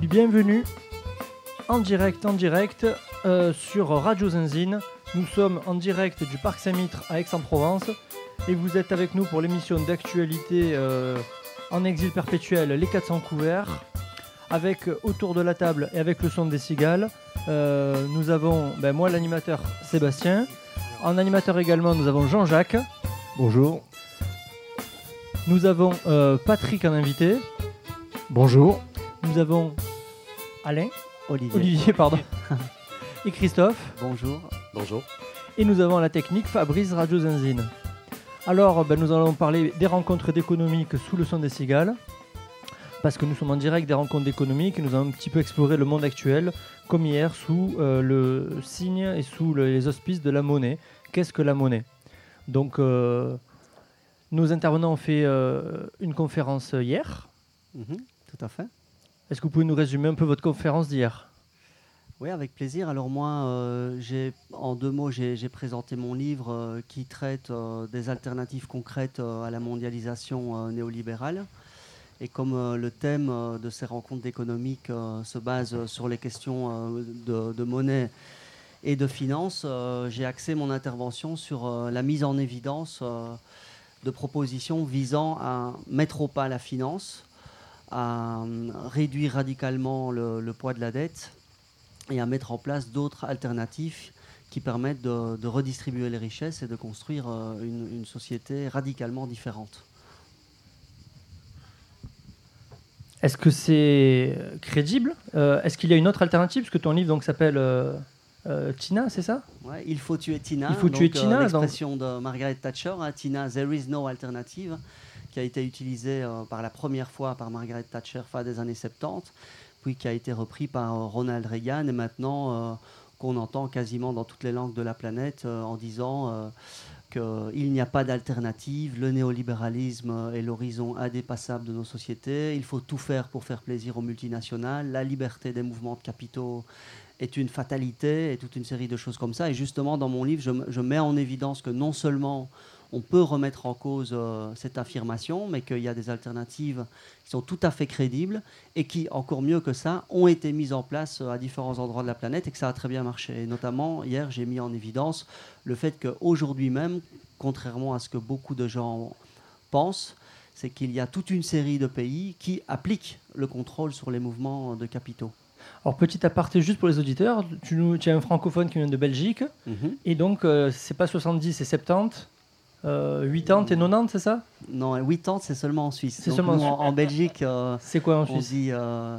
Bienvenue en direct, en direct euh, sur Radio Zinzine. Nous sommes en direct du Parc Saint-Mitre à Aix-en-Provence et vous êtes avec nous pour l'émission d'actualité euh, en exil perpétuel Les 400 couverts. Avec autour de la table et avec le son des cigales, euh, nous avons ben, moi l'animateur Sébastien. En animateur également, nous avons Jean-Jacques. Bonjour. Nous avons euh, Patrick en invité. Bonjour. Nous avons Alain. Olivier. Olivier, pardon. et Christophe. Bonjour. Bonjour. Et nous avons à la technique Fabrice Radio Zinzine. Alors, ben, nous allons parler des rencontres d'économique sous le son des cigales. Parce que nous sommes en direct des rencontres économiques et nous allons un petit peu explorer le monde actuel, comme hier, sous euh, le signe et sous le- les auspices de la monnaie. Qu'est-ce que la monnaie? Donc, euh, nos intervenants ont fait euh, une conférence hier. Mhm, tout à fait. Est-ce que vous pouvez nous résumer un peu votre conférence d'hier? Oui, avec plaisir. Alors moi, euh, en deux mots, j'ai, présenté mon livre euh, qui traite euh, des alternatives concrètes à la mondialisation néolibérale. Et comme le thème de ces rencontres économiques se base sur les questions de, de monnaie et de finance, j'ai axé mon intervention sur la mise en évidence de propositions visant à mettre au pas la finance, à euh, réduire radicalement le, le poids de la dette et à mettre en place d'autres alternatives qui permettent de, de redistribuer les richesses et de construire euh, une, une société radicalement différente. Est-ce que c'est crédible? Euh, Est-ce qu'il y a une autre alternative? Parce que ton livre donc, s'appelle euh, euh, Tina, c'est ça? Ouais, il faut tuer Tina. Il faut tuer donc, Tina, donc- L'expression de Margaret Thatcher, hein, Tina, there is no alternative, qui a été utilisée euh, par la première fois par Margaret Thatcher fin des années 70, puis qui a été repris par euh, Ronald Reagan et maintenant euh, qu'on entend quasiment dans toutes les langues de la planète en disant qu'il n'y a pas d'alternative, le néolibéralisme est l'horizon indépassable de nos sociétés, il faut tout faire pour faire plaisir aux multinationales, la liberté des mouvements de capitaux est une fatalité et toute une série de choses comme ça. Et justement, dans mon livre, je mets en évidence que non seulement on peut remettre en cause euh, cette affirmation, mais qu'il y a des alternatives qui sont tout à fait crédibles et qui, encore mieux que ça, ont été mises en place euh, à différents endroits de la planète et que ça a très bien marché. Et notamment, hier, j'ai mis en évidence le fait qu'aujourd'hui même, contrairement à ce que beaucoup de gens pensent, c'est qu'il y a toute une série de pays qui appliquent le contrôle sur les mouvements de capitaux. Alors, petit aparté juste pour les auditeurs, tu, nous, tu es un francophone qui vient de Belgique, et donc euh, c'est pas 70, c'est 70, euh, 80 et 90, c'est ça? Non, 80, c'est seulement en Suisse. C'est seulement en nous, en, Suisse. en Belgique, euh, C'est quoi en on Suisse? dit euh,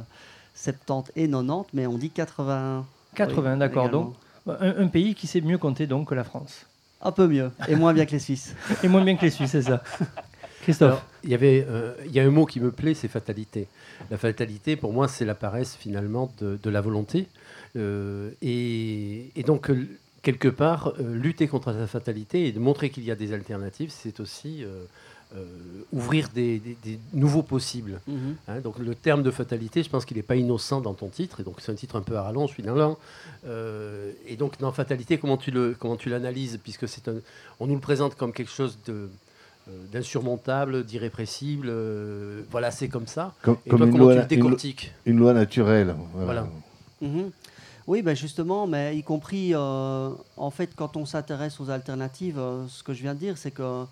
70 et 90, mais on dit 80. 80, oui, d'accord. Donc, un, un pays qui sait mieux compter donc que la France. Un peu mieux, et moins bien que les Suisses. Et moins bien que les Suisses, c'est ça. Christophe il y avait, euh, il y a un mot qui me plaît, c'est fatalité. La fatalité, pour moi, c'est la paresse finalement de, de la volonté. Euh, et, et donc, euh, quelque part, euh, lutter contre la fatalité et de montrer qu'il y a des alternatives, c'est aussi euh, euh, ouvrir des, des- des nouveaux possibles. Mhm. Hein, donc le terme de fatalité, je pense qu'il n'est pas innocent dans ton titre, et donc c'est un titre un peu à rallonge finalement. Euh, et donc dans fatalité, comment tu le comment tu l'analyses, puisque c'est un, on nous le présente comme quelque chose de d'insurmontable, d'irrépressible. euh, voilà, c'est comme ça. Comme, Et comme toi, une, comment loi, tu le décortiques une loi naturelle. Voilà. Mhm. Oui, ben justement, mais y compris, euh, en fait, quand on s'intéresse aux alternatives, euh, ce que je viens de dire, c'est que,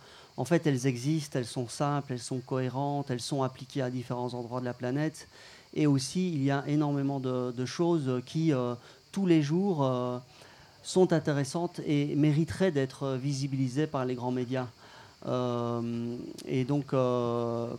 fait, elles existent, elles sont simples, elles sont cohérentes, elles sont appliquées à différents endroits de la planète. Et aussi, il y a énormément de, choses qui, euh, tous les jours, sont intéressantes et mériteraient d'être visibilisées par les grands médias. Et donc,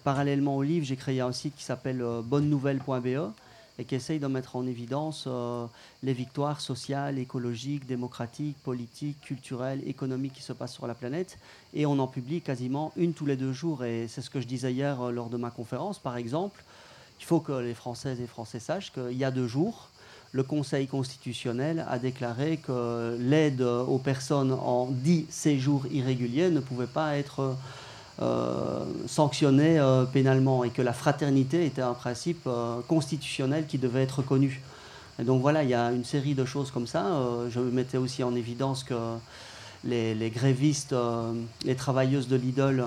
parallèlement au livre, j'ai créé un site qui s'appelle euh, bonnenouvelle.be et qui essaye de mettre en évidence euh, les victoires sociales, écologiques, démocratiques, politiques, culturelles, économiques qui se passent sur la planète. Et on en publie quasiment une tous les deux jours. Et c'est ce que je disais hier euh, lors de ma conférence, par exemple. Il faut que les Françaises et Français sachent qu'il y a deux jours, le Conseil constitutionnel a déclaré que l'aide aux personnes en dit séjour irrégulier ne pouvait pas être euh, sanctionnée euh, pénalement et que la fraternité était un principe euh, constitutionnel qui devait être connu. Et donc voilà, il y a une série de choses comme ça. Je mettais aussi en évidence que les, les grévistes, les travailleuses de Lidl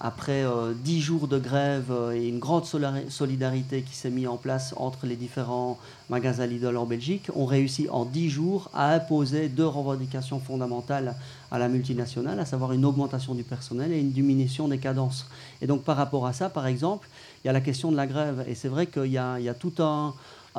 après euh, dix jours de grève euh, et une grande solidarité qui s'est mise en place entre les différents magasins Lidl en Belgique, ont réussi en dix jours à imposer deux revendications fondamentales à la multinationale, à savoir une augmentation du personnel et une diminution des cadences. Et donc par rapport à ça, par exemple, il y a la question de la grève. Et c'est vrai qu'il y, a tout un,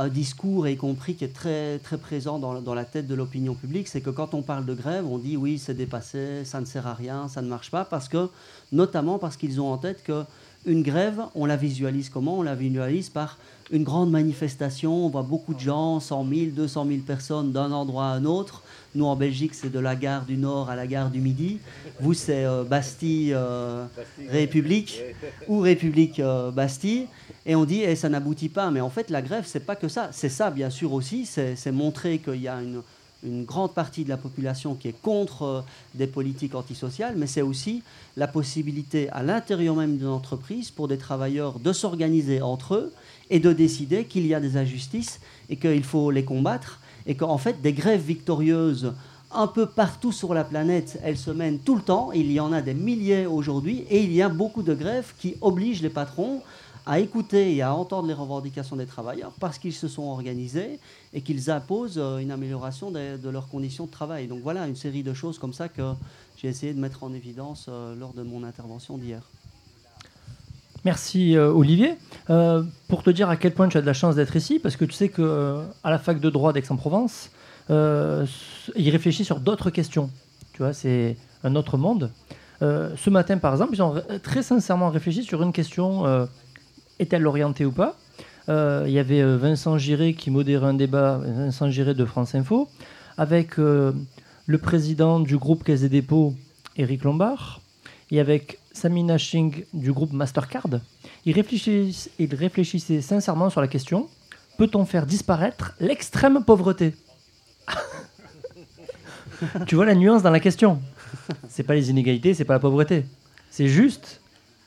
discours, y compris qui est très, présent dans, dans la tête de l'opinion publique, c'est que quand on parle de grève, on dit oui, c'est dépassé, ça ne sert à rien, ça ne marche pas, parce que, notamment parce qu'ils ont en tête que une grève, on la visualise comment? On la visualise par une grande manifestation, on voit beaucoup de gens, 100 000, 200 000 personnes d'un endroit à un autre. Nous, en Belgique, c'est de la gare du Nord à la gare du Midi. Vous, c'est euh, Bastille, euh, République ou République euh, Bastille. Et on dit, et eh, ça n'aboutit pas. Mais en fait, la grève, c'est pas que ça. C'est ça, bien sûr, aussi. C'est montrer qu'il y a une, une grande partie de la population qui est contre des politiques antisociales, mais c'est aussi la possibilité à l'intérieur même d'une entreprise pour des travailleurs de s'organiser entre eux et de décider qu'il y a des injustices et qu'il faut les combattre et qu'en fait des grèves victorieuses un peu partout sur la planète, elles se mènent tout le temps. Il y en a des milliers aujourd'hui et il y a beaucoup de grèves qui obligent les patrons à écouter et à entendre les revendications des travailleurs parce qu'ils se sont organisés et qu'ils imposent euh, une amélioration de, leurs conditions de travail. Donc voilà une série de choses comme ça que j'ai essayé de mettre en évidence euh, lors de mon intervention d'hier. Merci euh, Olivier. Euh, pour te dire à quel point tu as de la chance d'être ici, parce que tu sais qu'à euh, à la fac de droit d'Aix-en-Provence, ils réfléchissent sur d'autres questions. Tu vois, c'est un autre monde. ce matin, par exemple, ils ont très sincèrement réfléchi sur une question est-elle orientée ou pas? Il y avait Vincent Giré qui modérait un débat, Vincent Giré de France Info, avec le président du groupe Caisse des dépôts, Éric Lombard, et avec Samina Shing du groupe Mastercard, il réfléchissait, il réfléchissait sincèrement sur la question peut-on faire disparaître l'extrême pauvreté? Tu vois la nuance dans la question C'est pas les inégalités, c'est pas la pauvreté. C'est juste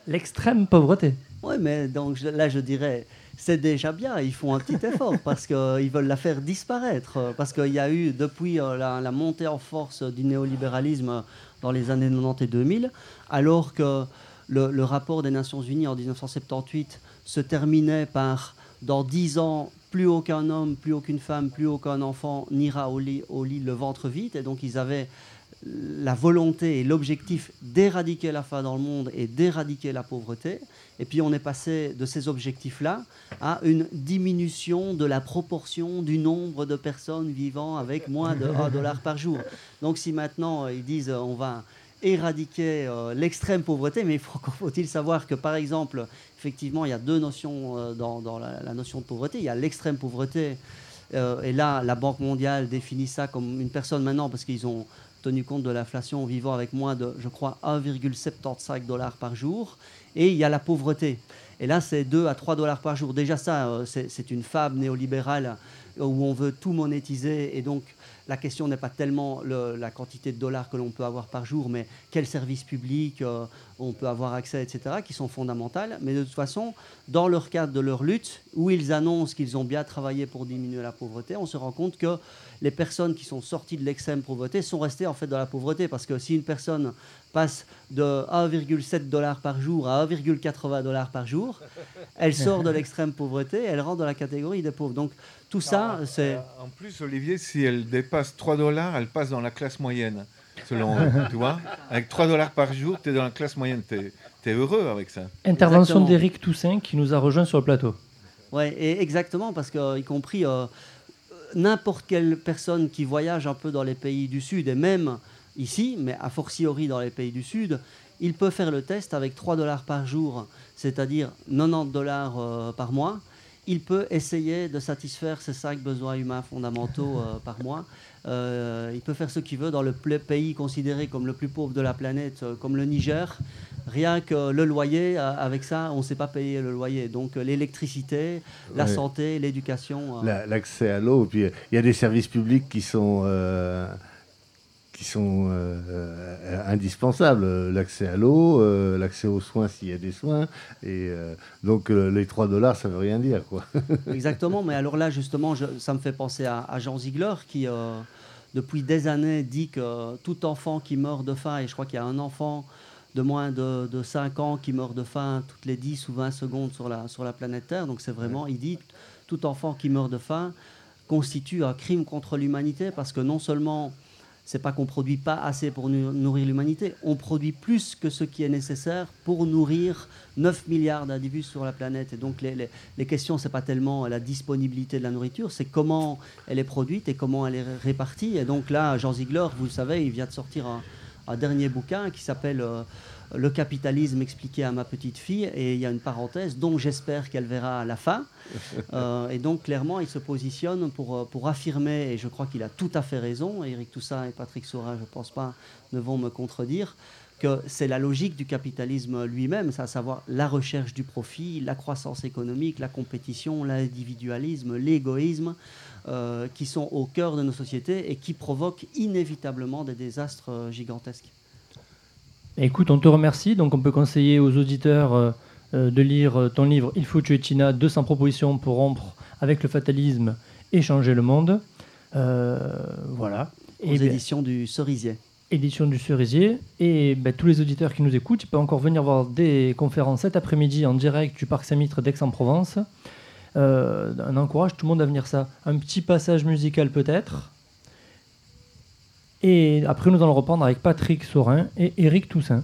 l'extrême pauvreté. Oui, mais donc là, je dirais, c'est déjà bien. Ils font un petit effort parce qu'ils veulent la faire disparaître. Parce qu'il y a eu, depuis euh, la, montée en force du néolibéralisme dans les années 90 et 2000, alors que le, rapport des Nations Unies en 1978 se terminait par dans dix ans, plus aucun homme, plus aucune femme, plus aucun enfant n'ira au lit, au lit le ventre vide. Et donc ils avaient la volonté et l'objectif d'éradiquer la faim dans le monde et d'éradiquer la pauvreté. Et puis on est passé de ces objectifs-là à une diminution de la proportion du nombre de personnes vivant avec moins de 1 dollar par jour. Donc si maintenant euh, ils disent euh, on va éradiquer euh, l'extrême pauvreté, mais il faut-il savoir que par exemple, effectivement, il y a deux notions dans, la, notion de pauvreté. Il y a l'extrême pauvreté, et là, la Banque mondiale définit ça comme une personne maintenant parce qu'ils ont tenu compte de l'inflation vivant avec moins de, je crois, 1,75 dollars par jour. Et il y a la pauvreté. Et là, c'est 2 à 3 dollars par jour. Déjà, ça, euh, c'est une fable néolibérale où on veut tout monétiser et donc la question n'est pas tellement la quantité de dollars que l'on peut avoir par jour, mais quels services publics euh, on peut avoir accès, etc., qui sont fondamentales. Mais de toute façon, dans leur cadre de leur lutte, où ils annoncent qu'ils ont bien travaillé pour diminuer la pauvreté, on se rend compte que les personnes qui sont sorties de l'extrême pauvreté sont restées en fait dans la pauvreté. Parce que si une personne passe de 1,7 dollars par jour à 1,80 dollars par jour, elle sort de l'extrême pauvreté, elle rentre dans la catégorie des pauvres. Donc tout ça, c'est... En plus, Olivier, si elle dépasse 3 dollars, elle passe dans la classe moyenne. Selon, tu vois Avec 3 dollars par jour, tu es dans la classe moyenne. Tu es, heureux avec ça. Intervention d'Éric Toussaint qui nous a rejoint sur le plateau. Oui, exactement, parce que, y compris euh, n'importe quelle personne qui voyage un peu dans les pays du Sud, et même ici, mais a fortiori dans les pays du Sud, il peut faire le test avec 3 dollars par jour, c'est-à-dire 90 dollars euh, par mois il peut essayer de satisfaire ses cinq besoins humains fondamentaux euh, par mois. Euh, il peut faire ce qu'il veut dans le pays considéré comme le plus pauvre de la planète, comme le Niger. Rien que le loyer, avec ça, on ne sait pas payer le loyer. Donc l'électricité, la santé, l'éducation. L'accès à l'eau, puis il y a des services publics qui sont qui sont euh, euh, indispensables. L'accès à l'eau, euh, l'accès aux soins s'il y a des soins. Et donc les 3 dollars, ça veut rien dire. Quoi. Exactement, mais alors là, justement, ça me fait penser à, Jean Ziegler qui, depuis des années, dit que tout enfant qui meurt de faim, et je crois qu'il y a un enfant de moins de, de 5 ans qui meurt de faim toutes les 10 ou 20 secondes sur la, sur la planète Terre. Donc c'est vraiment, il dit, tout enfant qui meurt de faim constitue un crime contre l'humanité parce que non seulement c'est pas qu'on produit pas assez pour nourrir l'humanité, on produit plus que ce qui est nécessaire pour nourrir 9 milliards d'individus sur la planète. Et donc les, les, les questions, c'est pas tellement la disponibilité de la nourriture, c'est comment elle est produite et comment elle est ré- répartie. Et donc là, Jean Ziegler, vous le savez, il vient de sortir un, un dernier bouquin qui s'appelle euh, Le capitalisme expliqué à ma petite fille. Et il y a une parenthèse dont j'espère qu'elle verra à la fin. Euh, et donc clairement, il se positionne pour, euh, pour affirmer, et je crois qu'il a tout à fait raison, Eric Toussaint et Patrick Saurin, je ne pense pas, ne vont me contredire, que c'est la logique du capitalisme lui-même, à savoir la recherche du profit, la croissance économique, la compétition, l'individualisme, l'égoïsme, euh, qui sont au cœur de nos sociétés et qui provoquent inévitablement des désastres euh, gigantesques. Écoute, on te remercie. Donc, on peut conseiller aux auditeurs euh, de lire ton livre Il faut tuer China 200 propositions pour rompre avec le fatalisme et changer le monde. Euh, voilà. Aux Et ben, éditions du Cerisier. édition du Cerisier. Et ben, tous les auditeurs qui nous écoutent, ils peuvent encore venir voir des conférences cet après-midi en direct du Parc Saint-Mitre d'Aix-en-Provence. Euh, on encourage tout le monde à venir ça. Un petit passage musical peut-être. Et après, nous allons reprendre avec Patrick Saurin et Eric Toussaint.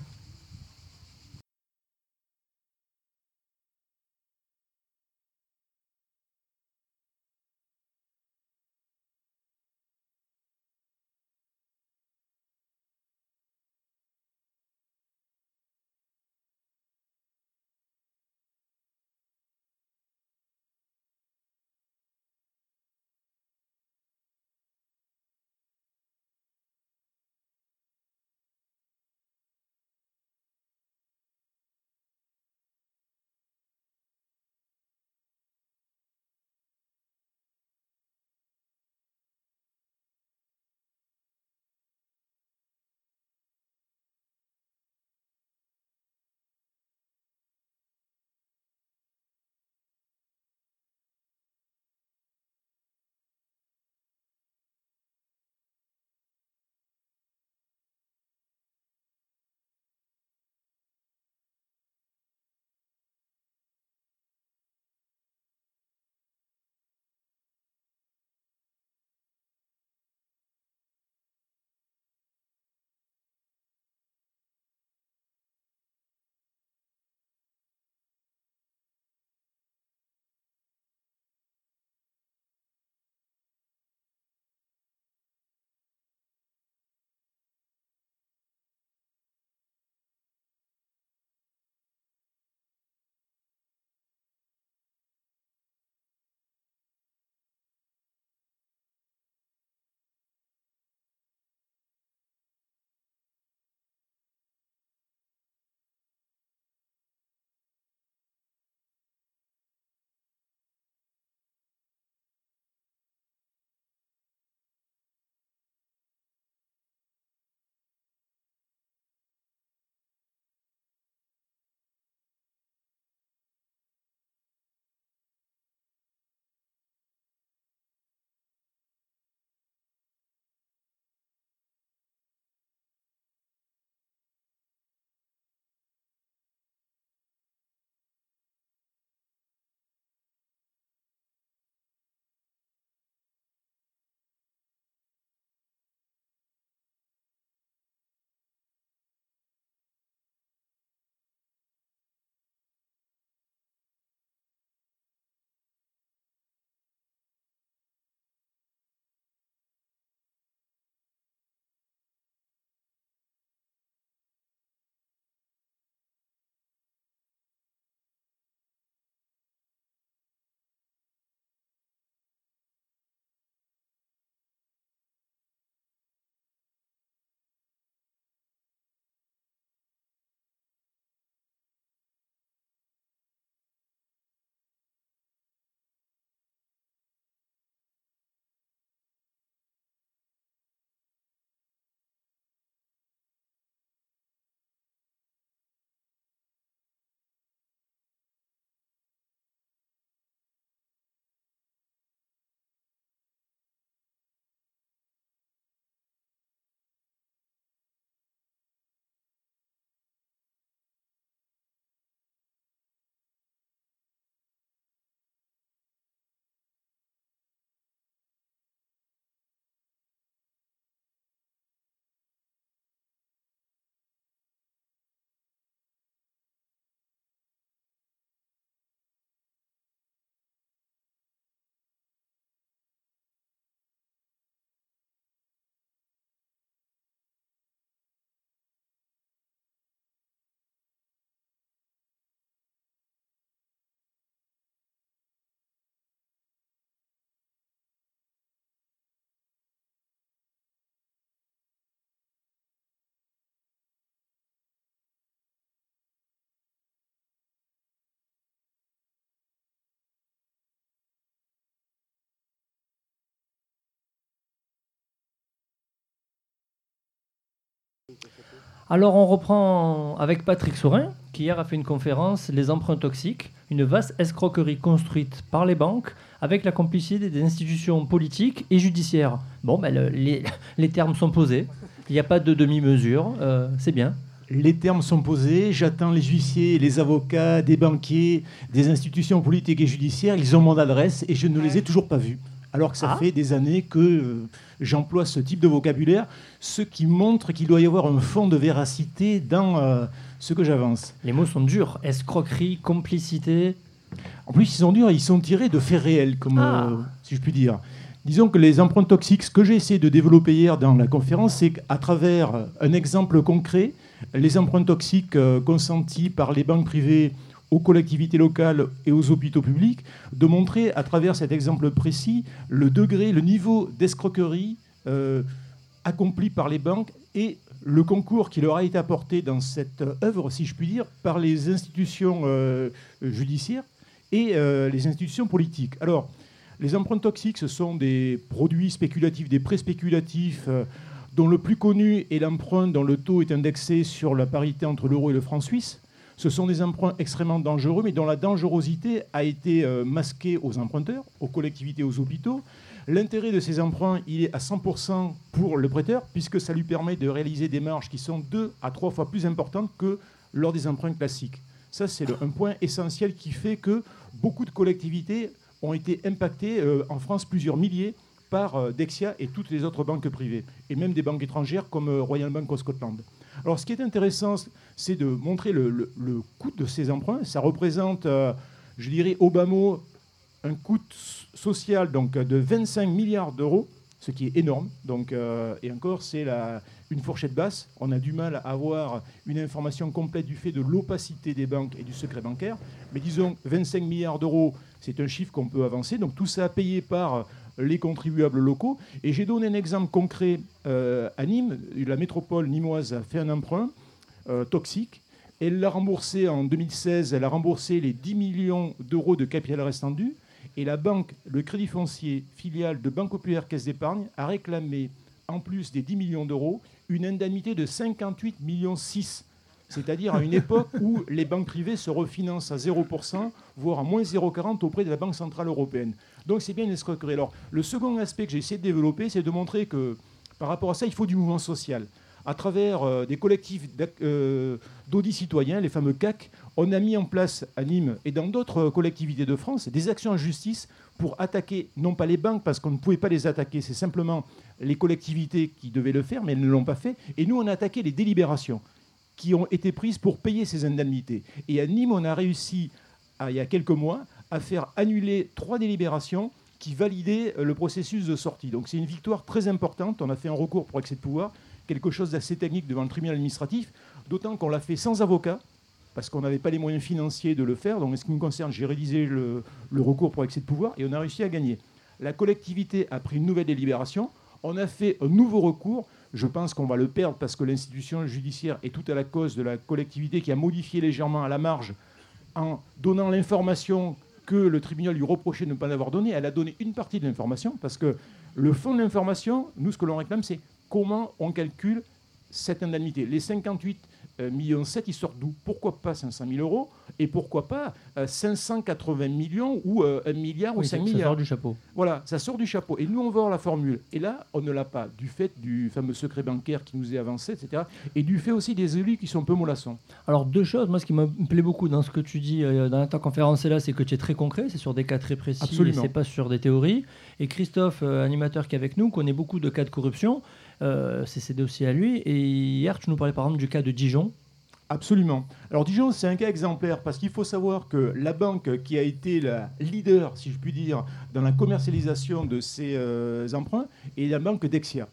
Alors on reprend avec Patrick Saurin, qui hier a fait une conférence Les emprunts toxiques, une vaste escroquerie construite par les banques avec la complicité des institutions politiques et judiciaires. Bon, ben, le- les, les termes sont posés, il n'y a pas de demi-mesure, euh, c'est bien. Les termes sont posés, j'attends les huissiers, les avocats, des banquiers, des institutions politiques et judiciaires, ils ont mon adresse et je ne les ai toujours pas vus. Alors que ça Ah. fait des années que euh, j'emploie ce type de vocabulaire, ce qui montre qu'il doit y avoir un fond de véracité dans euh, ce que j'avance. Les mots sont durs, escroquerie, complicité. En plus, ils sont durs, ils sont tirés de faits réels, comme, Ah. euh, si je puis dire. Disons que les empreintes toxiques, ce que j'ai essayé de développer hier dans la conférence, c'est qu'à travers un exemple concret, les empreintes toxiques consenties par les banques privées aux collectivités locales et aux hôpitaux publics, de montrer à travers cet exemple précis le degré, le niveau d'escroquerie euh, accompli par les banques et le concours qui leur a été apporté dans cette œuvre, si je puis dire, par les institutions euh, judiciaires et euh, les institutions politiques. Alors, les empreintes toxiques, ce sont des produits spéculatifs, des prêts spéculatifs, dont le plus connu est l'emprunt dont le taux est indexé sur la parité entre l'euro et le franc suisse. Ce sont des emprunts extrêmement dangereux, mais dont la dangerosité a été euh, masquée aux emprunteurs, aux collectivités, aux hôpitaux. L'intérêt de ces emprunts, il est à 100% pour le prêteur, puisque ça lui permet de réaliser des marges qui sont deux à trois fois plus importantes que lors des emprunts classiques. Ça, c'est un point essentiel qui fait que beaucoup de collectivités ont été impactées, euh, en France plusieurs milliers, par euh, Dexia et toutes les autres banques privées, et même des banques étrangères comme Royal Bank au Scotland. Alors, ce qui est intéressant, c'est de montrer le, coût de ces emprunts. Ça représente, euh, je dirais, au bas mot, un coût social donc, de 25 milliards d'euros, ce qui est énorme. Euh, et encore, c'est une fourchette basse. On a du mal à avoir une information complète du fait de l'opacité des banques et du secret bancaire. Mais disons, 25 milliards d'euros, c'est un chiffre qu'on peut avancer. Donc tout ça payé par les contribuables locaux. Et j'ai donné un exemple concret euh, à Nîmes. La métropole nimoise a fait un emprunt euh, toxique. Elle l'a remboursé en 2016. Elle a remboursé les 10 millions d'euros de capital restant dû. Et la banque, le Crédit Foncier, filiale de Banque Populaire Caisse d'Épargne, a réclamé, en plus des 10 millions d'euros, une indemnité de 58 millions 6. C'est-à-dire à une époque où les banques privées se refinancent à 0%, voire à moins 0,40 auprès de la Banque Centrale Européenne. Donc c'est bien une escroquerie. Alors le second aspect que j'ai essayé de développer, c'est de montrer que par rapport à ça, il faut du mouvement social. À travers euh, des collectifs euh, d'audits citoyens, les fameux CAC, on a mis en place à Nîmes et dans d'autres collectivités de France des actions en justice pour attaquer, non pas les banques, parce qu'on ne pouvait pas les attaquer, c'est simplement les collectivités qui devaient le faire, mais elles ne l'ont pas fait. Et nous, on a attaqué les délibérations qui ont été prises pour payer ces indemnités. Et à Nîmes, on a réussi, à- il y a quelques mois, à faire annuler trois délibérations qui validaient euh, le processus de sortie. Donc c'est une victoire très importante. On a fait un recours pour excès de pouvoir, quelque chose d'assez technique devant le tribunal administratif, d'autant qu'on l'a fait sans avocat, parce qu'on n'avait pas les moyens financiers de le faire. Donc, en ce qui me concerne, j'ai réalisé le, le recours pour excès de pouvoir et on a réussi à gagner. La collectivité a pris une nouvelle délibération. On a fait un nouveau recours. Je pense qu'on va le perdre parce que l'institution judiciaire est toute à la cause de la collectivité qui a modifié légèrement à la marge en donnant l'information que le tribunal lui reprochait de ne pas l'avoir donnée. Elle a donné une partie de l'information parce que le fond de l'information, nous, ce que l'on réclame, c'est comment on calcule cette indemnité. Les 58 euh, millions 7, ils sortent d'où? Pourquoi pas 500 000 euros? Et pourquoi pas euh, 580 millions ou euh, 1 milliard ou Oui, 5 ça milliards sort du chapeau. Voilà, ça sort du chapeau. Et nous, on va voir la formule. Et là, on ne l'a pas, du fait du fameux secret bancaire qui nous est avancé, etc. Et du fait aussi des élus qui sont un peu mollassons. Alors deux choses, moi ce qui me plaît beaucoup dans ce que tu dis euh, dans ta conférence là, c'est que tu es très concret, c'est sur des cas très précis Absolument. et c'est pas sur des théories. Et Christophe, euh, animateur qui est avec nous, connaît beaucoup de cas de corruption, euh, c'est ses dossiers à lui. Et hier tu nous parlais par exemple du cas de Dijon. Absolument. Alors Dijon, c'est un cas exemplaire parce qu'il faut savoir que la banque qui a été la leader, si je puis dire, dans la commercialisation de ces euh, emprunts est la banque Dexia.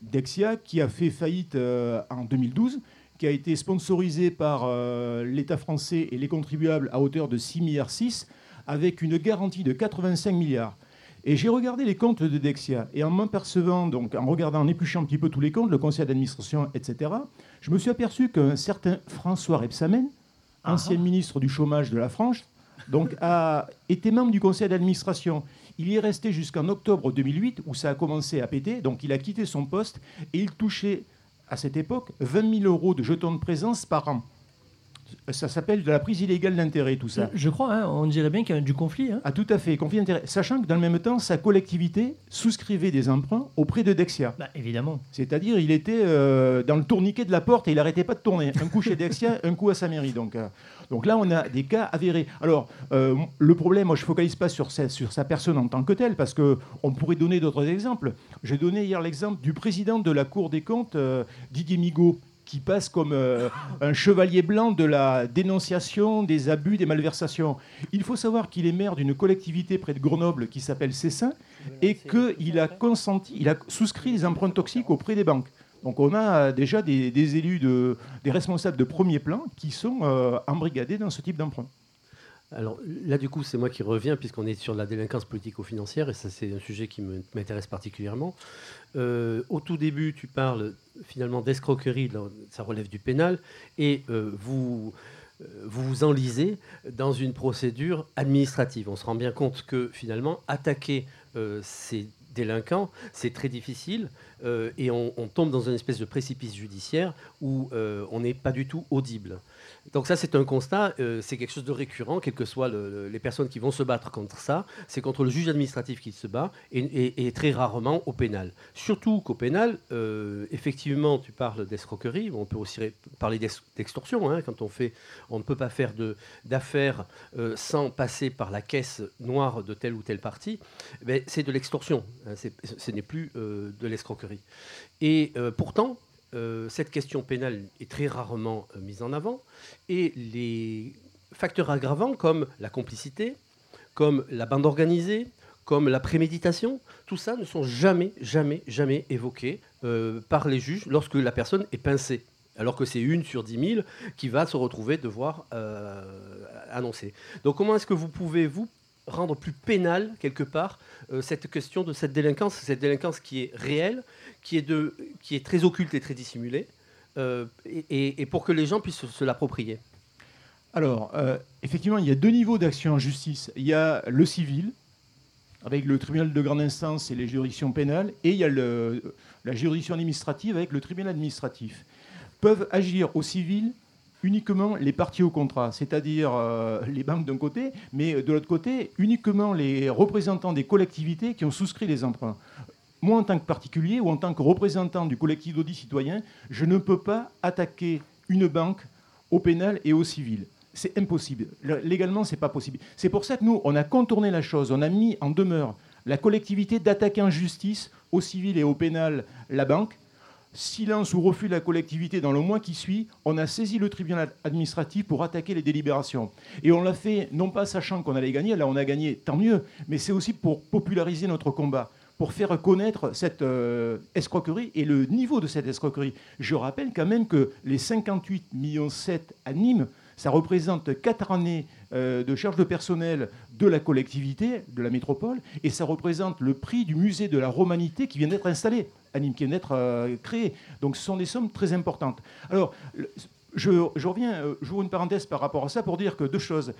Dexia qui a fait faillite euh, en 2012, qui a été sponsorisée par euh, l'État français et les contribuables à hauteur de 6 milliards 6 avec une garantie de 85 milliards. Et j'ai regardé les comptes de Dexia et en m'apercevant, donc en regardant, en épluchant un petit peu tous les comptes, le conseil d'administration, etc., je me suis aperçu qu'un certain François Rebsamen, ancien ministre du chômage de la France, donc a été membre du conseil d'administration. Il y est resté jusqu'en octobre 2008 où ça a commencé à péter, donc il a quitté son poste et il touchait à cette époque 20 000 euros de jetons de présence par an. Ça s'appelle de la prise illégale d'intérêt, tout ça. Je crois, hein, on dirait bien qu'il y a du conflit. Hein. Ah, tout à fait, conflit d'intérêt. Sachant que dans le même temps, sa collectivité souscrivait des emprunts auprès de Dexia. Bah, évidemment. C'est-à-dire, il était euh, dans le tourniquet de la porte et il n'arrêtait pas de tourner. Un coup chez Dexia, un coup à sa mairie. Donc, euh, donc là, on a des cas avérés. Alors, euh, le problème, moi, je ne focalise pas sur sa, sur sa personne en tant que telle, parce qu'on pourrait donner d'autres exemples. J'ai donné hier l'exemple du président de la Cour des comptes, Didier Migaud qui passe comme euh, un chevalier blanc de la dénonciation des abus, des malversations. Il faut savoir qu'il est maire d'une collectivité près de Grenoble qui s'appelle Cessin et qu'il a consenti, il a souscrit des emprunts toxiques auprès des banques. Donc on a déjà des, élus, de, des responsables de premier plan qui sont euh, embrigadés dans ce type d'emprunt. Alors là, du coup, c'est moi qui reviens, puisqu'on est sur la délinquance politico-financière, et ça, c'est un sujet qui m'intéresse particulièrement. Euh, au tout début, tu parles finalement d'escroquerie, ça relève du pénal, et euh, vous, euh, vous vous enlisez dans une procédure administrative. On se rend bien compte que finalement, attaquer ces délinquants, c'est très difficile, et on, tombe dans une espèce de précipice judiciaire où on n'est pas du tout audible. Donc ça, c'est un constat, euh, c'est quelque chose de récurrent, quelles que soient les personnes qui vont se battre contre ça, c'est contre le juge administratif qui se bat, et, très rarement au pénal. Surtout qu'au pénal, euh, effectivement, tu parles d'escroquerie, on peut aussi parler d'extorsion, hein, quand on fait, on ne peut pas faire d'affaires euh, sans passer par la caisse noire de telle ou telle partie, ben, c'est de l'extorsion, hein, ce n'est plus de l'escroquerie. Et pourtant, euh, cette question pénale est très rarement euh, mise en avant et les facteurs aggravants comme la complicité, comme la bande organisée, comme la préméditation, tout ça ne sont jamais, jamais, jamais évoqués euh, par les juges lorsque la personne est pincée. Alors que c'est une sur dix mille qui va se retrouver devoir annoncer. Donc comment est-ce que vous pouvez, vous, rendre plus pénal, quelque part, cette question de cette délinquance, cette délinquance qui est réelle, qui est, de, qui est très occulte et très dissimulée, euh, et, pour que les gens puissent se, l'approprier Alors, euh, effectivement, il y a deux niveaux d'action en justice. Il y a le civil, avec le tribunal de grande instance et les juridictions pénales, et il y a le, la juridiction administrative avec le tribunal administratif. Peuvent agir au civil uniquement les parties au contrat, c'est-à-dire euh, les banques d'un côté, mais de l'autre côté, uniquement les représentants des collectivités qui ont souscrit les emprunts moi, en tant que particulier ou en tant que représentant du collectif d'audit citoyen, je ne peux pas attaquer une banque au pénal et au civil. C'est impossible. Légalement, ce n'est pas possible. C'est pour ça que nous, on a contourné la chose. On a mis en demeure la collectivité d'attaquer en justice au civil et au pénal la banque. Silence ou refus de la collectivité dans le mois qui suit, on a saisi le tribunal administratif pour attaquer les délibérations. Et on l'a fait non pas sachant qu'on allait gagner, là on a gagné, tant mieux, mais c'est aussi pour populariser notre combat pour faire connaître cette euh, escroquerie et le niveau de cette escroquerie. Je rappelle quand même que les 58 millions 7 à Nîmes, ça représente 4 années euh, de charges de personnel de la collectivité, de la métropole, et ça représente le prix du musée de la romanité qui vient d'être installé à Nîmes, qui vient d'être euh, créé. Donc ce sont des sommes très importantes. Alors, je, reviens, euh, j'ouvre une parenthèse par rapport à ça pour dire que deux choses.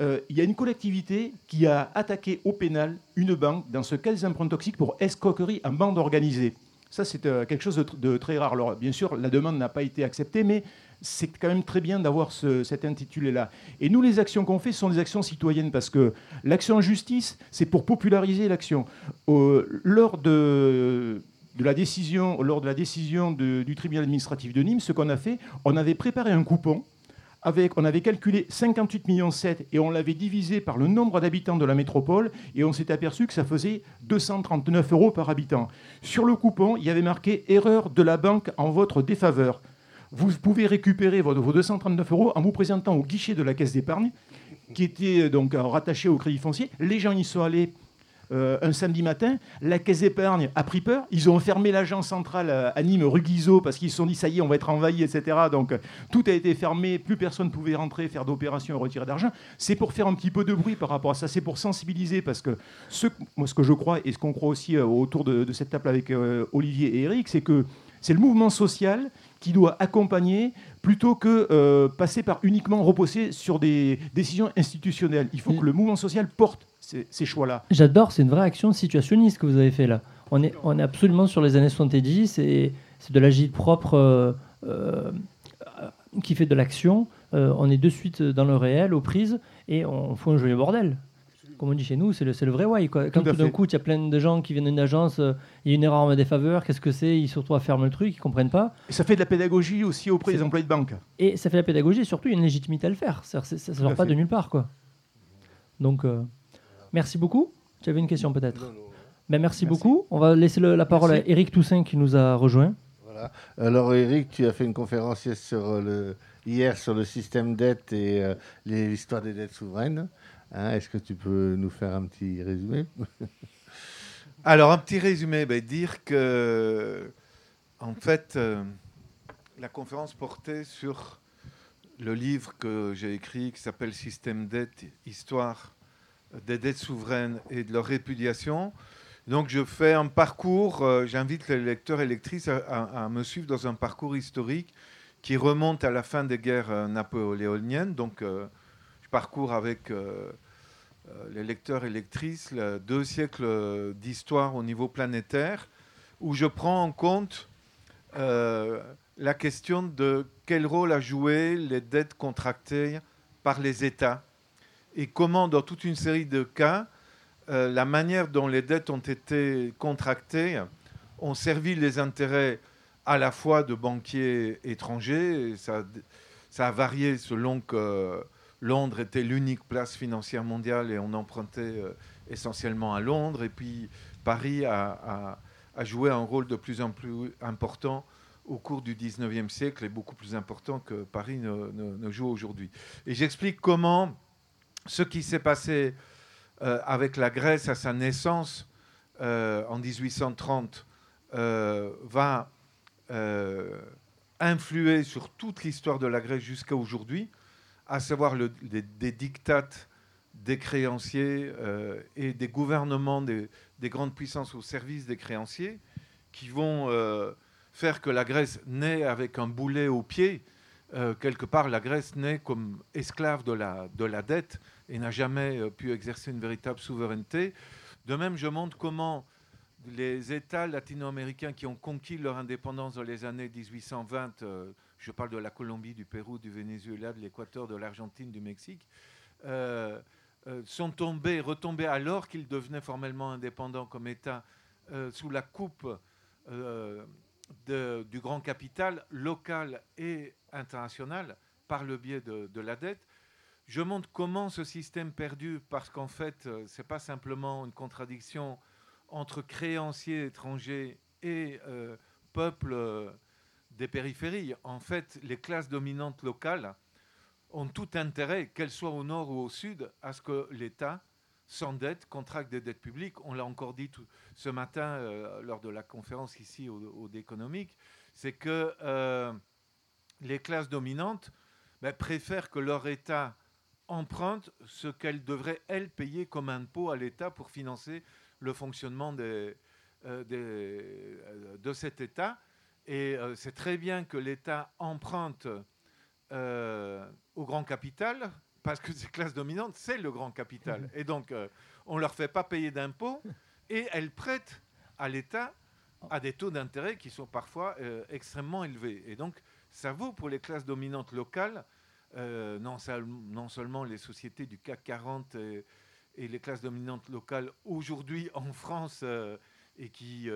Euh, il y a une collectivité qui a attaqué au pénal une banque, dans ce cas des emprunts toxiques, pour escroquerie en bande organisée. Ça, c'est quelque chose de, très rare. Alors, bien sûr, la demande n'a pas été acceptée, mais c'est quand même très bien d'avoir cet intitulé-là. Et nous, les actions qu'on fait sont des actions citoyennes, parce que l'action en justice, c'est pour populariser l'action. lors de de la décision, lors de la décision du tribunal administratif de Nîmes, ce qu'on a fait, on avait préparé un coupon. Avec, on avait calculé 58 millions 7 et on l'avait divisé par le nombre d'habitants de la métropole et on s'est aperçu que ça faisait 239 euros par habitant. Sur le coupon, il y avait marqué erreur de la banque en votre défaveur. Vous pouvez récupérer vos 239 euros en vous présentant au guichet de la caisse d'épargne qui était donc rattaché au crédit foncier. Les gens y sont allés euh, un samedi matin, la Caisse d'épargne a pris peur. Ils ont fermé l'agence centrale à Nîmes, rue Guizot, parce qu'ils se sont dit ça y est, on va être envahi, etc. Donc tout a été fermé, plus personne ne pouvait rentrer, faire d'opérations et retirer d'argent. C'est pour faire un petit peu de bruit par rapport à ça, c'est pour sensibiliser, parce que ce, que je crois, et ce qu'on croit aussi euh, autour de, cette table avec euh, Olivier et Eric, c'est que c'est le mouvement social qui doit accompagner plutôt que passer par uniquement reposer sur des décisions institutionnelles. Il faut que le mouvement social porte ces, choix-là. J'adore, c'est une vraie action situationniste que vous avez fait là. On est, on est absolument sur les années 70 et c'est de l'agile propre euh, euh, qui fait de l'action. Euh, on est de suite dans le réel, aux prises, et on fout un joli bordel. Comme on dit chez nous, c'est le, c'est le vrai why. Quoi. Quand Tout d'un coup, il y a plein de gens qui viennent d'une agence, euh, il y a une erreur en ma défaveur, qu'est-ce que c'est? Ils se retrouvent à fermer le truc, ils comprennent pas. Et ça fait de la pédagogie aussi auprès des employés de banque. Et ça fait la pédagogie, et surtout, il y a une légitimité à le faire. Ça ne sort pas fait. de nulle part. Quoi. Donc, euh, merci beaucoup. Tu avais une question peut-être? Ben, merci, Merci. beaucoup. On va laisser le- la parole Merci. à Eric Toussaint qui nous a rejoint. Voilà. Alors Eric, tu as fait une conférence hier sur euh, le, hier sur le système dette et euh, l'histoire des dettes souveraines. Hein, Est-ce que tu peux nous faire un petit résumé? Alors, un petit résumé, ben, dire que, en fait, euh, la conférence portait sur le livre que j'ai écrit qui s'appelle Système dette, histoire des dettes souveraines et de leur répudiation. Donc, je fais un parcours, euh, j'invite les lecteurs et lectrices à, à- me suivre dans un parcours historique qui remonte à la fin des guerres euh, napoléoniennes. Donc, parcours avec euh, euh, les lecteurs et lectrices le- deux siècles d'histoire au niveau planétaire, où je prends en compte euh, la question de quel rôle a joué les dettes contractées par les États et comment, dans toute une série de cas, la manière dont les dettes ont été contractées ont servi les intérêts à la fois de banquiers étrangers, ça, ça a varié selon que Londres était l'unique place financière mondiale et on empruntait euh, essentiellement à Londres. Et puis Paris a, joué un rôle de plus en plus important au cours du 19e siècle et beaucoup plus important que Paris ne, joue aujourd'hui. Et j'explique comment ce qui s'est passé euh, avec la Grèce à sa naissance euh, en 1830 euh, va influer sur toute l'histoire de la Grèce jusqu'à aujourd'hui, à savoir des, des dictates des créanciers euh, et des gouvernements des, des grandes puissances au service des créanciers qui vont euh, faire que la Grèce naît avec un boulet au pied. Euh, quelque part, la Grèce naît comme esclave de la, de la dette et n'a jamais pu exercer une véritable souveraineté. De même, je montre comment les États latino-américains qui ont conquis leur indépendance dans les années 1820, euh, je parle de la Colombie, du Pérou, du Venezuela, de l'Équateur, de l'Argentine, du Mexique, euh, euh, sont tombés, retombés alors qu'ils devenaient formellement indépendants comme État euh, sous la coupe du grand capital local et international par le biais de, la dette. Je montre comment ce système perdu, parce qu'en fait, euh, c'est pas simplement une contradiction entre créanciers étrangers et peuples euh, des périphéries. En fait, les classes dominantes locales ont tout intérêt, qu'elles soient au nord ou au sud, à ce que l'État s'endette, contracte des dettes publiques. On l'a encore dit ce matin euh, lors de la conférence ici au, Economic, c'est que euh, les classes dominantes ben, préfèrent que leur État emprunte ce qu'elles devraient, elles, payer comme impôt à l'État pour financer le fonctionnement euh, de cet État. Et euh, c'est très bien que l'État emprunte euh, au grand capital, parce que ces classes dominantes, c'est le grand capital. Et donc, euh, on ne leur fait pas payer d'impôts, et elles prêtent à l'État à des taux d'intérêt qui sont parfois extrêmement élevés. Et donc, ça vaut pour les classes dominantes locales, non, seul- non seulement les sociétés du CAC 40 et, et les classes dominantes locales aujourd'hui en France et qui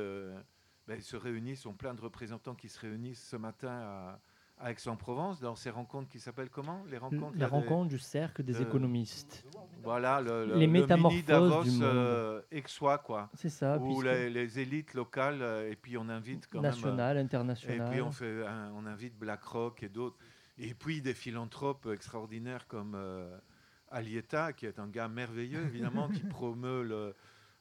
euh, ben, se réunissent, ont plein de représentants qui se réunissent ce matin à, à Aix-en-Provence dans ces rencontres qui s'appellent comment? Les rencontres des- rencontres du cercle des de- économistes. Voilà, le, le- Les le métamorphoses mini Davos du monde. euh, aixois, quoi. C'est ça. Où les, les élites locales, euh, et puis on invite quand même... euh, National, et international. puis on, fait un- on invite BlackRock et d'autres. Et puis des philanthropes extraordinaires comme euh, Alieta, qui est un gars merveilleux, évidemment, qui promeut le,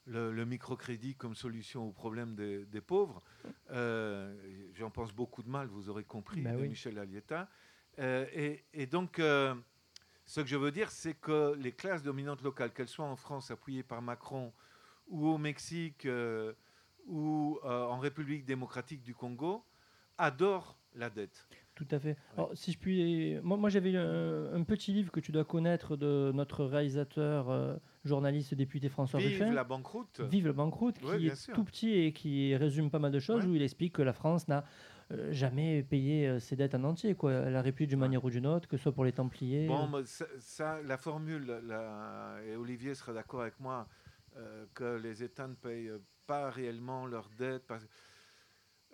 le- le microcrédit comme solution aux problèmes des, des pauvres. Euh, J'en pense beaucoup de mal, vous aurez compris, Bah de oui. Michel Alieta. Euh, et, et donc, euh, ce que je veux dire, c'est que les classes dominantes locales, qu'elles soient en France appuyées par Macron ou au Mexique ou en République démocratique du Congo, adorent la dette. Tout à fait. Alors, si je puis, moi, moi j'avais un, un petit livre que tu dois connaître de notre réalisateur, journaliste, député François Vive Ruffin. la banqueroute. Vive le banqueroute, Ouais, qui est sûr. tout petit et qui résume pas mal de choses, Ouais. où il explique que la France n'a euh, jamais payer euh, ses dettes en entier. Quoi. La République d'une manière ou d'une autre, que ce soit pour les Templiers. Bon, mais ça, ça, la formule, la- et Olivier sera d'accord avec moi, euh, que les États ne payent pas réellement leurs dettes. parce-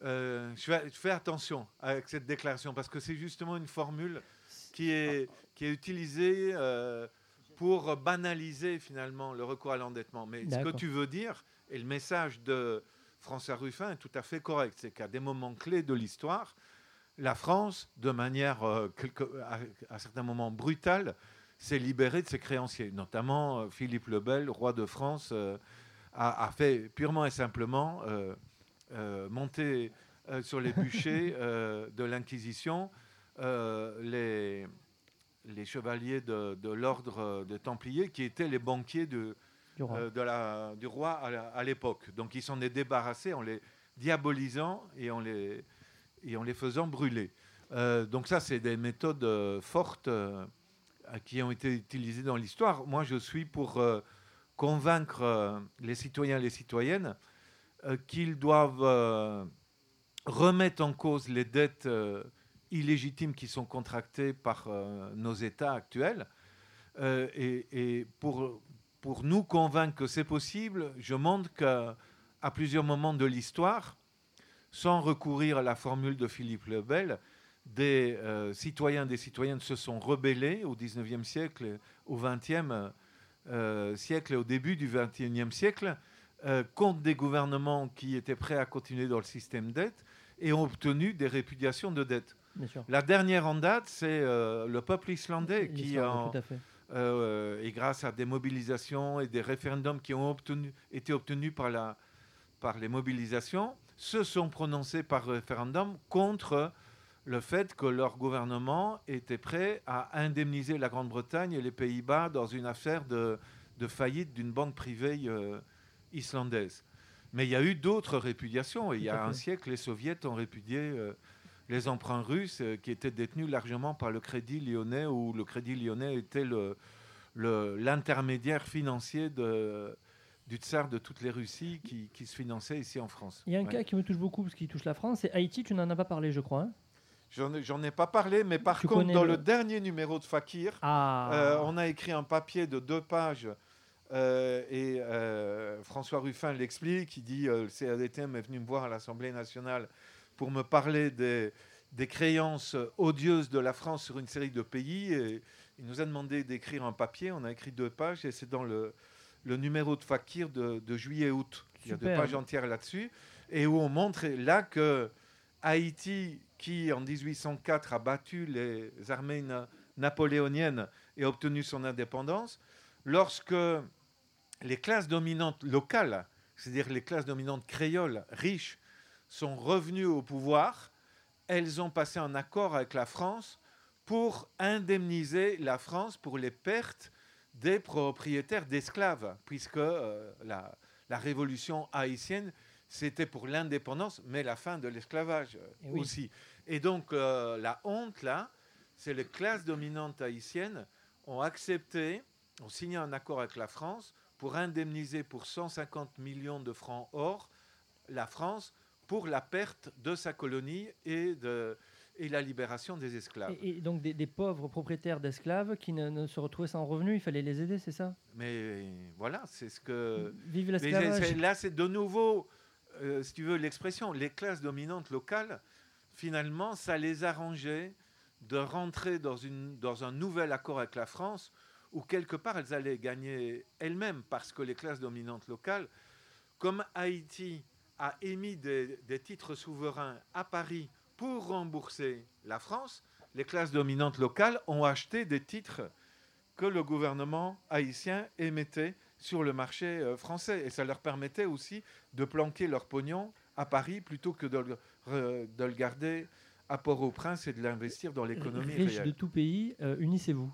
Euh, je, fais, je fais attention avec cette déclaration parce que c'est justement une formule qui est, qui est utilisée euh, pour banaliser finalement le recours à l'endettement. Mais ce que tu veux dire, et le message de François Ruffin est tout à fait correct, c'est qu'à des moments clés de l'histoire, la France, de manière euh, quelque- à, à certains moments brutale, s'est libérée de ses créanciers. Notamment euh, Philippe le Bel, roi de France, euh, a, a fait purement et simplement monter sur les bûchers de l'Inquisition les, les chevaliers de, de l'ordre euh, des Templiers, qui étaient les banquiers de, du roi. euh, de la, du roi à l'époque. Donc ils s'en est débarrassés en les diabolisant et en les, et en les faisant brûler. Euh, donc ça, c'est des méthodes fortes euh, qui ont été utilisées dans l'histoire. Moi, je suis pour convaincre les citoyens et les citoyennes qu'ils doivent remettre en cause les dettes illégitimes qui sont contractées par euh, nos États actuels. Euh, et, pour, pour nous convaincre que c'est possible, je montre qu'à plusieurs moments de l'histoire, sans recourir à la formule de Philippe le Bel, des euh, citoyens, des citoyennes se sont rebellés au 19e siècle, au 20e euh, siècle et au début du 21e siècle contre des gouvernements qui étaient prêts à continuer dans le système dette et ont obtenu des répudiations de dette. La dernière en date, c'est euh, le peuple islandais qui, en- fait. euh, et grâce à des mobilisations et des référendums qui ont obtenu, été obtenus par, la, par les mobilisations, se sont prononcés par référendum contre le fait que leur gouvernement était prêt à indemniser la Grande-Bretagne et les Pays-Bas dans une affaire de, de faillite d'une banque privée euh, islandaise. Mais il y a eu d'autres répudiations. Et il y a un siècle, les soviets ont répudié euh, les emprunts russes euh, qui étaient détenus largement par le Crédit lyonnais, où le Crédit lyonnais était le- le- l'intermédiaire financier de, du tsar de toutes les Russies qui, qui se finançait ici en France. Il y a un Ouais. cas qui me touche beaucoup parce qu'il touche la France, c'est Haïti. Tu n'en as pas parlé, je crois. hein J'en ai, pas parlé, mais par Tu contre, dans le- le dernier numéro de Fakir, ah. Euh, on a écrit un papier de deux pages euh, et euh, François Ruffin l'explique. Il dit le CADTM est venu me voir à l'Assemblée nationale pour me parler des, des créances odieuses de la France sur une série de pays. Et il nous a demandé d'écrire un papier. On a écrit deux pages et c'est dans le, le numéro de Fakir de, de juillet-août. Il y a deux pages entières là-dessus et où on montre là que Haïti, qui en 1804 a battu les armées na- napoléoniennes et a obtenu son indépendance, lorsque les classes dominantes locales, c'est-à-dire les classes dominantes créoles riches, sont revenues au pouvoir, elles ont passé un accord avec la France pour indemniser la France pour les pertes des propriétaires d'esclaves, puisque euh, la, la révolution haïtienne, c'était pour l'indépendance, mais la fin de l'esclavage euh, Eh oui. aussi. Et donc, euh, la honte, là, c'est les classes dominantes haïtiennes ont accepté, ont signé un accord avec la France pour indemniser pour 150 millions de francs or la France pour la perte de sa colonie et, de, et la libération des esclaves. Et, et donc des, des pauvres propriétaires d'esclaves qui ne, ne se retrouvaient sans revenus, il fallait les aider, c'est ça? Mais voilà, c'est ce que... Vive l'esclavage. là, c'est de nouveau, euh, si tu veux, l'expression, les classes dominantes locales, finalement, ça les arrangeait de rentrer dans, une, dans un nouvel accord avec la France, où quelque part, elles allaient gagner elles-mêmes, parce que les classes dominantes locales, comme Haïti a émis des, des titres souverains à Paris pour rembourser la France, les classes dominantes locales ont acheté des titres que le gouvernement haïtien émettait sur le marché euh, français. Et ça leur permettait aussi de planquer leur pognon à Paris plutôt que de le, re- de le garder à Port-au-Prince et de l'investir dans l'économie Riches de réelle. tout pays, euh, unissez-vous.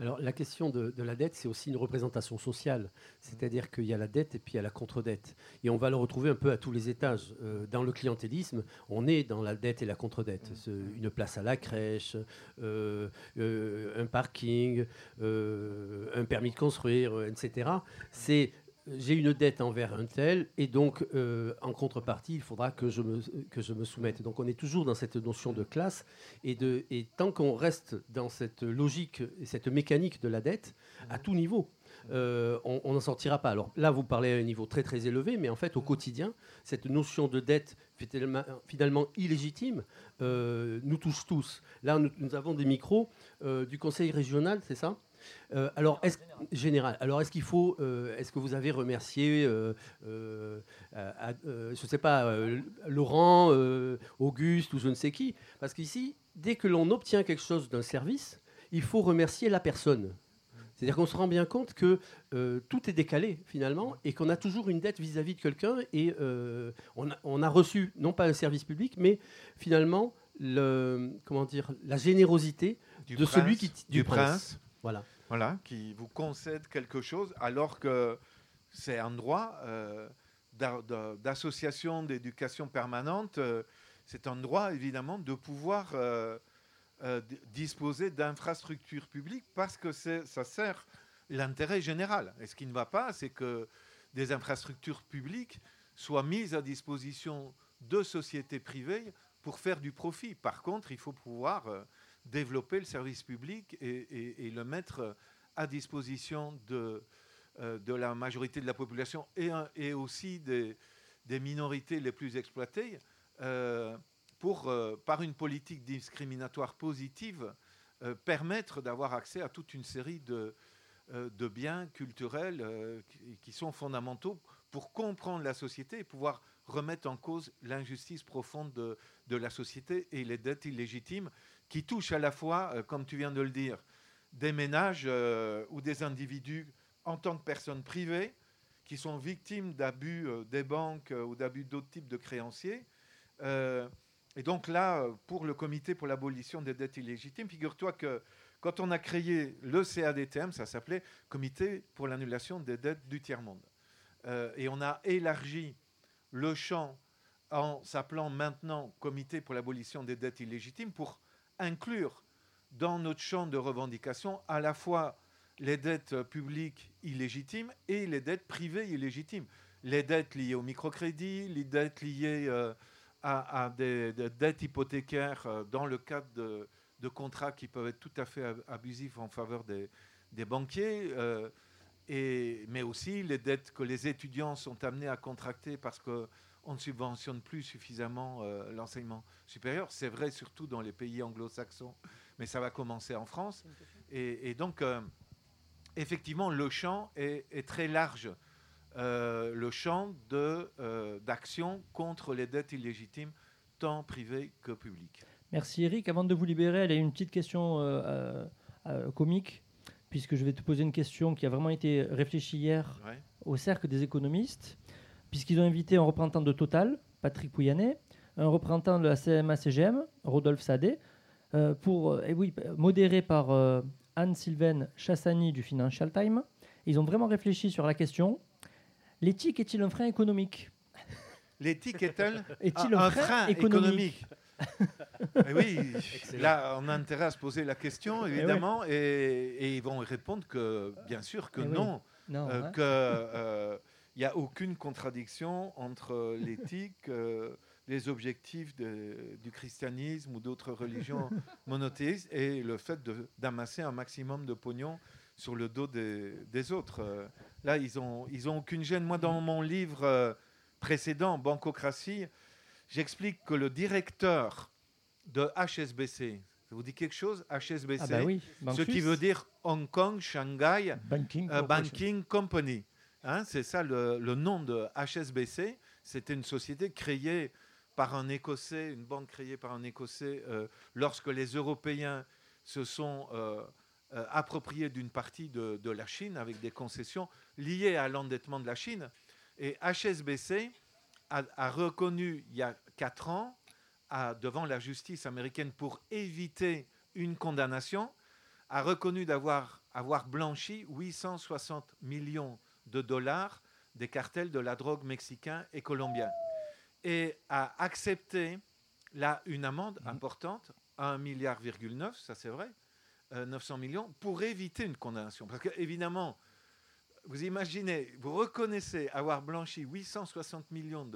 Alors la question de, de la dette, c'est aussi une représentation sociale. C'est-à-dire qu'il y a la dette et puis il y a la contre-dette. Et on va le retrouver un peu à tous les étages. Euh, dans le clientélisme, on est dans la dette et la contre-dette. C'est Une place à la crèche, euh, euh, un parking, un permis de construire, etc. C'est j'ai une dette envers un tel, et donc euh, en contrepartie, il faudra que je, me, que je me soumette. Donc on est toujours dans cette notion de classe, et, de, et tant qu'on reste dans cette logique et cette mécanique de la dette, à tout niveau, euh, on n'en sortira pas. Alors là, vous parlez à un niveau très très élevé, mais en fait, au quotidien, cette notion de dette finalement, illégitime euh, nous touche tous. Là, nous, avons des micros du Conseil régional, c'est ça? Euh, alors, est-ce, général. Alors, est-ce qu'il faut, euh, est-ce que vous avez remercié, euh, je ne sais pas, Laurent, Auguste ou je ne sais qui Parce qu'ici, dès que l'on obtient quelque chose d'un service, il faut remercier la personne. C'est-à-dire qu'on se rend bien compte que tout est décalé finalement et qu'on a toujours une dette vis-à-vis de quelqu'un et on a, reçu non pas un service public mais finalement le, comment dire, la générosité de celui qui du, prince. Voilà voilà, qui vous concède quelque chose, alors que c'est un droit euh, d'association d'éducation permanente, euh, c'est un droit évidemment de pouvoir euh, disposer d'infrastructures publiques parce que ça sert l'intérêt général. Et ce qui ne va pas, c'est que des infrastructures publiques soient mises à disposition de sociétés privées pour faire du profit. Par contre, il faut pouvoir développer le service public et, le mettre à disposition de, euh, de la majorité de la population et, aussi des, minorités les plus exploitées euh, pour, euh, par une politique discriminatoire positive, permettre d'avoir accès à toute une série de, biens culturels qui, sont fondamentaux pour comprendre la société et pouvoir remettre en cause l'injustice profonde de, de, la société et les dettes illégitimes qui touchent à la fois, euh, comme tu viens de le dire, des ménages euh, ou des individus en tant que personnes privées qui sont victimes d'abus euh, des banques ou d'abus d'autres types de créanciers. et donc là, pour le comité pour l'abolition des dettes illégitimes, figure-toi que quand on a créé le CADTM, ça s'appelait Comité pour l'annulation des dettes du tiers-monde. et on a élargi le champ en s'appelant maintenant Comité pour l'abolition des dettes illégitimes pour inclure dans notre champ de revendication à la fois les dettes publiques illégitimes et les dettes privées illégitimes. Les dettes liées au microcrédit, les dettes liées euh, à, des, dettes hypothécaires euh, dans le cadre de, contrats qui peuvent être tout à fait abusifs en faveur des, banquiers, euh, mais aussi les dettes que les étudiants sont amenés à contracter parce que on ne subventionne plus suffisamment euh, l'enseignement supérieur. C'est vrai surtout dans les pays anglo-saxons, mais ça va commencer en France. Et, donc, euh, effectivement, le champ est, très large. Euh, le champ d'action contre les dettes illégitimes, tant privées que publiques. Merci Eric. Avant de vous libérer, elle a une petite question comique, puisque je vais te poser une question qui a vraiment été réfléchie hier au cercle des économistes puisqu'ils ont invité un représentant de Total, Patrick Pouyanné, un représentant de la CMA-CGM, Rodolphe Sadé, euh, pour, euh, et oui, modéré par euh, Anne-Sylvaine Chassani du Financial Times. Ils ont vraiment réfléchi sur la question. L'éthique est-il un frein économique? L'éthique est-elle est un, frein, économique, eh Oui, là, on a intérêt à se poser la question, eh évidemment, et, ils vont répondre que, bien sûr, que eh non, non hein. que il n'y a aucune contradiction entre l'éthique, euh, les objectifs du christianisme ou d'autres religions monothéistes et le fait d'amasser un maximum de pognon sur le dos des, autres. Euh, là, ils n'ont ils ont aucune gêne. Moi, dans mon livre euh, précédent, Bancocratie, j'explique que le directeur de HSBC, ça vous dit quelque chose HSBC, ah bah oui, ce qui veut dire Hong Kong Shanghai Banking Company. Hein, c'est ça le, nom de HSBC. C'était une société créée par un Écossais, une banque créée par un Écossais euh, lorsque les Européens se sont euh, euh, appropriés d'une partie de, la Chine avec des concessions liées à l'endettement de la Chine. Et HSBC a, reconnu il y a quatre ans devant la justice américaine pour éviter une condamnation, a reconnu d'avoir avoir blanchi 860 millions de dollars des cartels de la drogue mexicain et colombien. Et a accepté là une amende mhm. importante, 1,9 milliard, ça c'est vrai, 900 euh, millions, pour éviter une condamnation. Parce qu'évidemment, vous imaginez, vous reconnaissez avoir blanchi 860 millions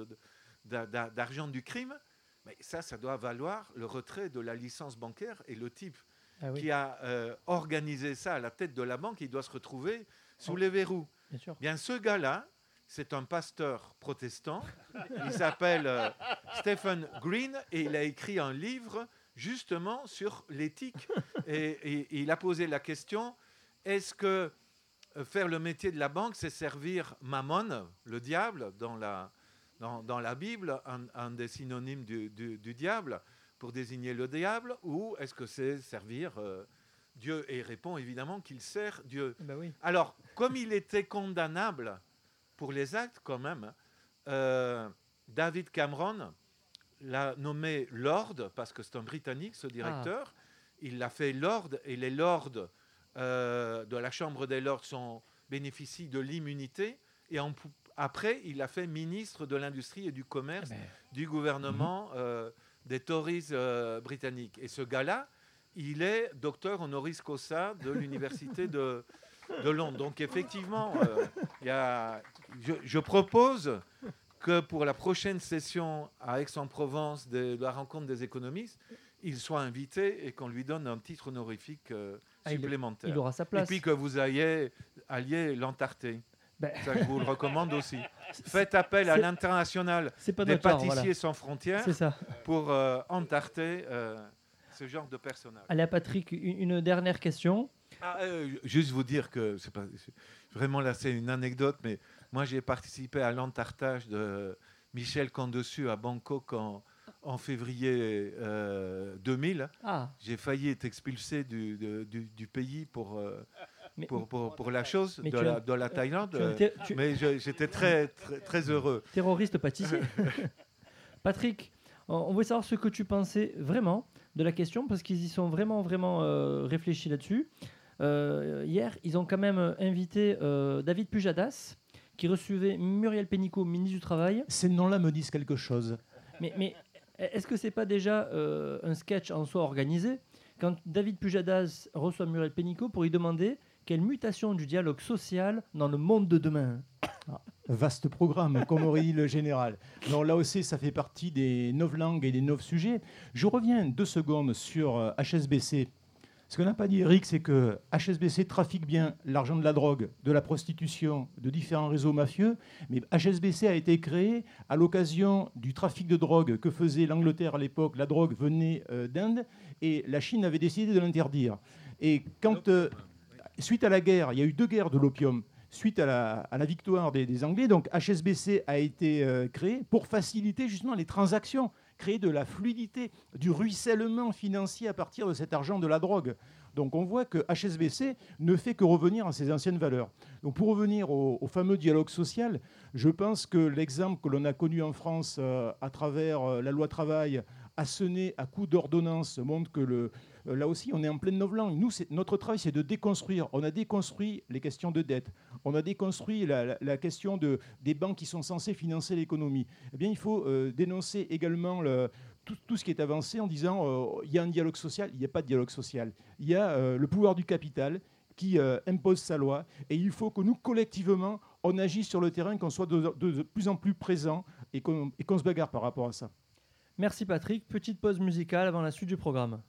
d'argent du crime, mais ça, ça doit valoir le retrait de la licence bancaire et le type Ah oui, qui a euh, organisé ça à la tête de la banque, il doit se retrouver sous Oh. les verrous. Bien sûr. Bien, ce gars-là, c'est un pasteur protestant. Il s'appelle euh, Stephen Green et il a écrit un livre justement sur l'éthique. Et, il a posé la question est-ce que euh, faire le métier de la banque, c'est servir Mammon, le diable, dans la, dans, dans la Bible, un, des synonymes du, du- du diable, pour désigner le diable, ou est-ce que c'est servir euh, Dieu Et il répond évidemment qu'il sert Dieu. Bah oui. Alors, comme il était condamnable pour les actes quand même, euh, David Cameron l'a nommé Lord, parce que c'est un Britannique, ce directeur. Il l'a fait Lord, et les Lords euh, de la Chambre des Lords sont, bénéficient de l'immunité. Et en après, il l'a fait ministre de l'Industrie et du Commerce Eh ben, du gouvernement euh, des Tories britanniques. Et ce gars-là, il est docteur honoris causa de l'université de, de Londres. Donc effectivement, euh, y a, je, je propose que pour la prochaine session à Aix-en-Provence de, de la rencontre des économistes, il soit invité et qu'on lui donne un titre honorifique euh, Ah, supplémentaire. il aura sa et place. puis que vous ayez, alliez l'entarté. Ben, Ça, je vous le recommande aussi. Faites appel à l'international des pâtissiers voilà. sans frontières pour euh, entarter euh, ce genre de personnage. Allez Patrick, une dernière question. Ah, euh, juste vous dire que c'est pas vraiment là c'est une anecdote, mais moi j'ai participé à l'entartage de Michel Condessus à Bangkok en, en février euh, 2000. Ah, J'ai failli être expulsé du, de- du, du pays pour, euh, mais, pour, pour, pour la chose de la, as- de la Thaïlande. euh, tu- mais j'étais très, très, très heureux. terroriste pâtissier. Patrick, on on voulait savoir ce que tu pensais vraiment de la question parce qu'ils y sont vraiment, vraiment euh, réfléchis là-dessus. Euh, hier, ils ont quand même invité euh, David Pujadas qui recevait Muriel Pénicaud, ministre du Travail. Ces noms-là me disent quelque chose. Mais, mais est-ce que c'est pas déjà un sketch en soi organisé quand David Pujadas reçoit Muriel Pénicaud pour lui demander quelle mutation du dialogue social dans le monde de demain? Vaste programme, comme aurait dit le général. Non, là aussi, ça fait partie des neuf langues et des neuf sujets. Je reviens deux secondes sur euh, HSBC. Ce qu'on n'a pas dit, Eric, c'est que HSBC trafique bien l'argent de la drogue, de la prostitution, de différents réseaux mafieux, mais HSBC a été créé à l'occasion du trafic de drogue que faisait l'Angleterre à l'époque. La drogue venait euh, d'Inde et la Chine avait décidé de l'interdire. Et quand, euh, suite à la guerre, il y a eu deux guerres de l'opium. Suite à la, victoire des, Anglais, donc HSBC a été euh, créé pour faciliter justement les transactions, créer de la fluidité, du ruissellement financier à partir de cet argent de la drogue. Donc on voit que HSBC ne fait que revenir à ses anciennes valeurs. Donc pour revenir au, fameux dialogue social, je pense que l'exemple que l'on a connu en France euh, à travers euh, la loi travail assenée à coup d'ordonnance montre que le, là aussi on est en pleine novlangue. Nous, notre travail c'est de déconstruire. On a déconstruit les questions de dette. On a déconstruit la, question de, des banques qui sont censées financer l'économie. Eh bien, il faut euh, dénoncer également le- tout, ce qui est avancé en disant euh, il y a un dialogue social, il n'y a pas de dialogue social. Il y a euh, le pouvoir du capital qui euh, impose sa loi et il faut que nous, collectivement, on agisse sur le terrain, qu'on soit de, plus en plus présent et qu'on se bagarre par rapport à ça. Merci Patrick. Petite pause musicale avant la suite du programme.